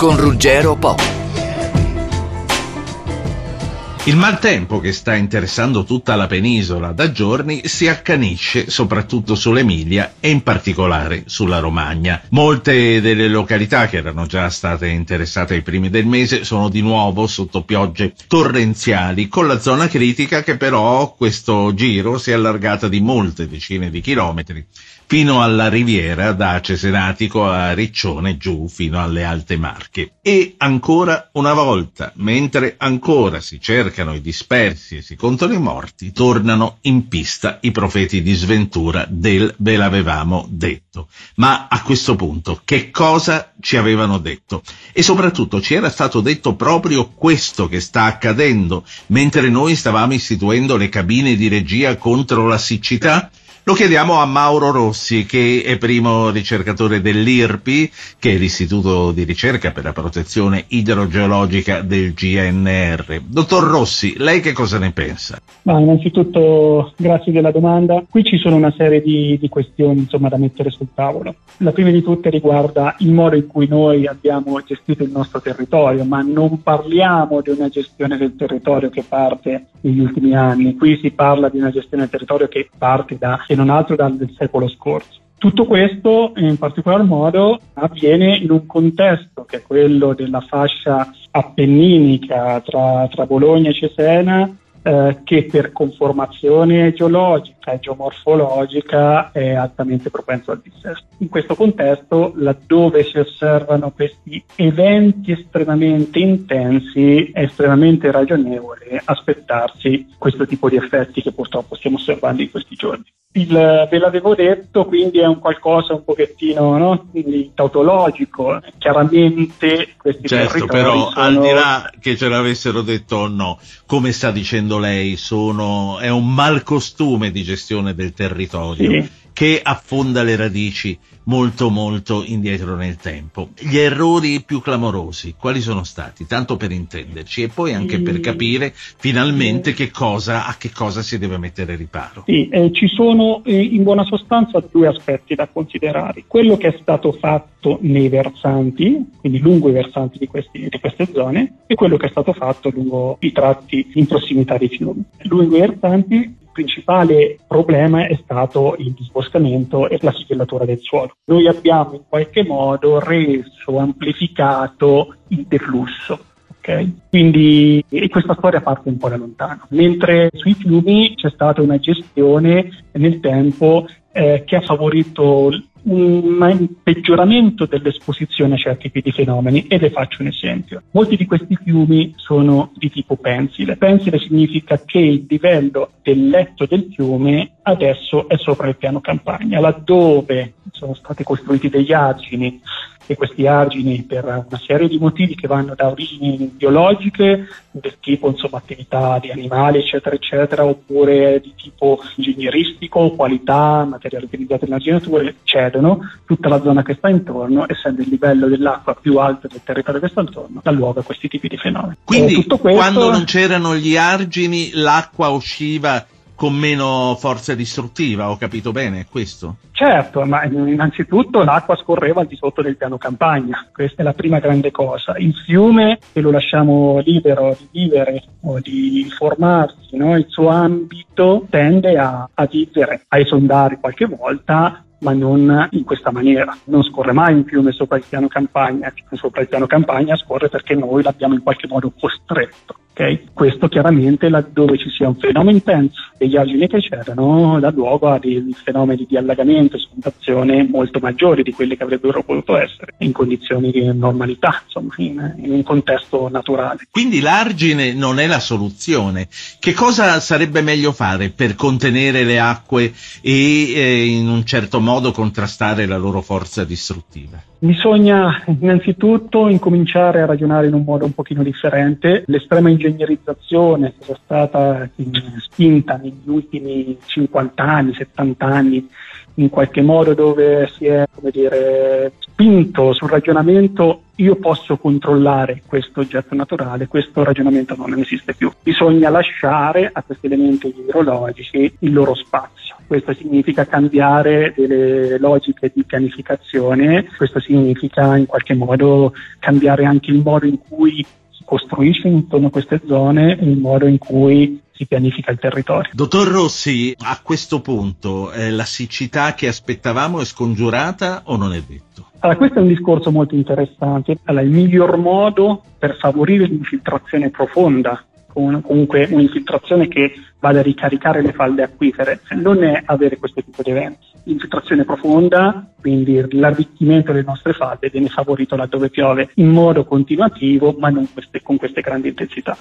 con Ruggero Po. Il maltempo che sta interessando tutta la penisola da giorni si accanisce soprattutto sull'Emilia e in particolare sulla Romagna. Molte delle località che erano già state interessate ai primi del mese sono di nuovo sotto piogge torrenziali, con la zona critica che però questo giro si è allargata di molte decine di chilometri fino alla riviera da Cesenatico a Riccione giù fino alle Alte Marche. E ancora una volta, mentre ancora si cercano i dispersi e si contano i morti, tornano in pista i profeti di sventura del ve l'avevamo detto. Ma a questo punto, che cosa ci avevano detto? E soprattutto ci era stato detto proprio questo che sta accadendo, mentre noi stavamo istituendo le cabine di regia contro la siccità? Lo chiediamo a Mauro Rossi, che è primo ricercatore dell'IRPI, che è l'Istituto di ricerca per la protezione idrogeologica del GNR. Dottor Rossi, lei che cosa ne pensa? Ma innanzitutto grazie della domanda. Qui ci sono una serie di, di questioni insomma, da mettere sul tavolo. La prima di tutte riguarda il modo in cui noi abbiamo gestito il nostro territorio, ma non parliamo di una gestione del territorio che parte negli ultimi anni. Qui si parla di una gestione del territorio che parte da, se non altro dal secolo scorso. Tutto questo in particolar modo avviene in un contesto che è quello della fascia appenninica tra, tra Bologna e Cesena eh, che per conformazione geologica e geomorfologica è altamente propenso al dissesto. In questo contesto, laddove si osservano questi eventi estremamente intensi, è estremamente ragionevole aspettarsi questo tipo di effetti che purtroppo stiamo osservando in questi giorni. Il, ve l'avevo detto, quindi è un qualcosa un pochettino no? tautologico. Chiaramente questi certo, però sono... al di là che ce l'avessero detto o no, come sta dicendo lei, sono, è un malcostume di gestione del territorio. Sì. Che affonda le radici molto molto indietro nel tempo. Gli errori più clamorosi, quali sono stati? Tanto per intenderci e poi anche per capire finalmente che cosa, a che cosa si deve mettere riparo. Sì, eh, ci sono eh, in buona sostanza due aspetti da considerare. Quello che è stato fatto nei versanti, quindi lungo i versanti di, questi, di queste zone, e quello che è stato fatto lungo i tratti in prossimità dei fiumi. Lungo i versanti principale problema è stato il disboscamento e la sigillatura del suolo. Noi abbiamo in qualche modo reso, amplificato il deflusso. Okay? Quindi questa storia parte un po' da lontano. Mentre sui fiumi c'è stata una gestione nel tempo eh, che ha favorito un peggioramento dell'esposizione a certi tipi di fenomeni e le faccio un esempio. Molti di questi fiumi sono di tipo pensile. Pensile significa che il livello del letto del fiume adesso è sopra il piano campagna, laddove sono stati costruiti degli argini e questi argini per una serie di motivi che vanno da origini biologiche, del tipo insomma, attività di animali, eccetera, eccetera, oppure di tipo ingegneristico, qualità, materiali utilizzati nella natura, cedono tutta la zona che sta intorno, essendo il livello dell'acqua più alto del territorio che sta intorno, dà luogo a questi tipi di fenomeni. Quindi Eh, questo- quando non c'erano gli argini l'acqua usciva con meno forza distruttiva, ho capito bene, questo? Certo, ma innanzitutto l'acqua scorreva al di sotto del piano campagna, questa è la prima grande cosa. Il fiume, se lo lasciamo libero di vivere o di formarsi, no? il suo ambito tende a, a vivere, a esondare qualche volta ma non in questa maniera. Non scorre mai un fiume sopra il piano campagna, sopra il piano campagna scorre perché noi l'abbiamo in qualche modo costretto. Okay? Questo chiaramente laddove ci sia un fenomeno intenso degli argini che c'erano dà luogo a dei fenomeni di allagamento e scontazione molto maggiori di quelli che avrebbero potuto essere in condizioni di normalità, insomma, in, in un contesto naturale. Quindi l'argine non è la soluzione. Che cosa sarebbe meglio fare per contenere le acque e eh, in un certo modo contrastare la loro forza distruttiva? Bisogna innanzitutto incominciare a ragionare in un modo un pochino differente. L'estrema ingegnerizzazione è stata spinta negli ultimi 50 anni, 70 anni, in qualche modo dove si è dire, spinto sul ragionamento io posso controllare questo oggetto naturale, questo ragionamento non esiste più. Bisogna lasciare a questi elementi idrologici il loro spazio. Questo significa cambiare delle logiche di pianificazione, questo significa in qualche modo cambiare anche il modo in cui costruisce intorno a queste zone il modo in cui si pianifica il territorio. Dottor Rossi, a questo punto eh, la siccità che aspettavamo è scongiurata o non è detto? Allora, questo è un discorso molto interessante. Allora, il miglior modo per favorire l'infiltrazione profonda comunque un'infiltrazione che vada a ricaricare le falde acquifere, non è avere questo tipo di eventi. L'infiltrazione profonda, quindi l'arricchimento delle nostre falde, viene favorito laddove piove in modo continuativo, ma non queste, con queste grandi intensità.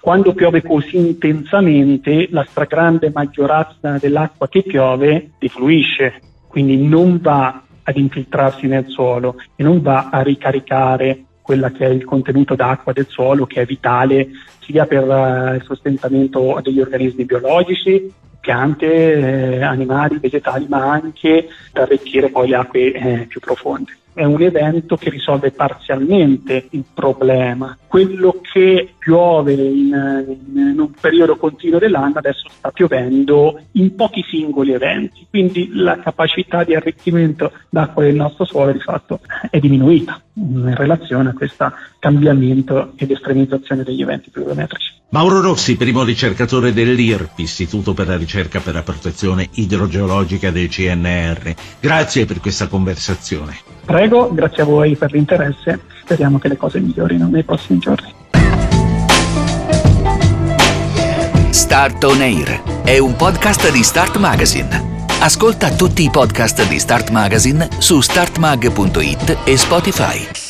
Quando piove così intensamente, la stragrande maggioranza dell'acqua che piove defluisce, quindi non va ad infiltrarsi nel suolo e non va a ricaricare quella che è il contenuto d'acqua del suolo che è vitale sia per eh, il sostentamento degli organismi biologici, piante, eh, animali, vegetali, ma anche per arricchire poi le acque eh, più profonde è un evento che risolve parzialmente il problema. Quello che piove in, in, un periodo continuo dell'anno adesso sta piovendo in pochi singoli eventi, quindi la capacità di arricchimento d'acqua del nostro suolo di fatto è diminuita in relazione a questo cambiamento ed estremizzazione degli eventi pluviometrici. Mauro Rossi, primo ricercatore dell'IRP, Istituto per la ricerca per la protezione idrogeologica del CNR. Grazie per questa conversazione. Prego, grazie a voi per l'interesse. Speriamo che le cose migliorino nei prossimi giorni. Start On Air è un podcast di Start Magazine. Ascolta tutti i podcast di Start Magazine su startmag.it e Spotify.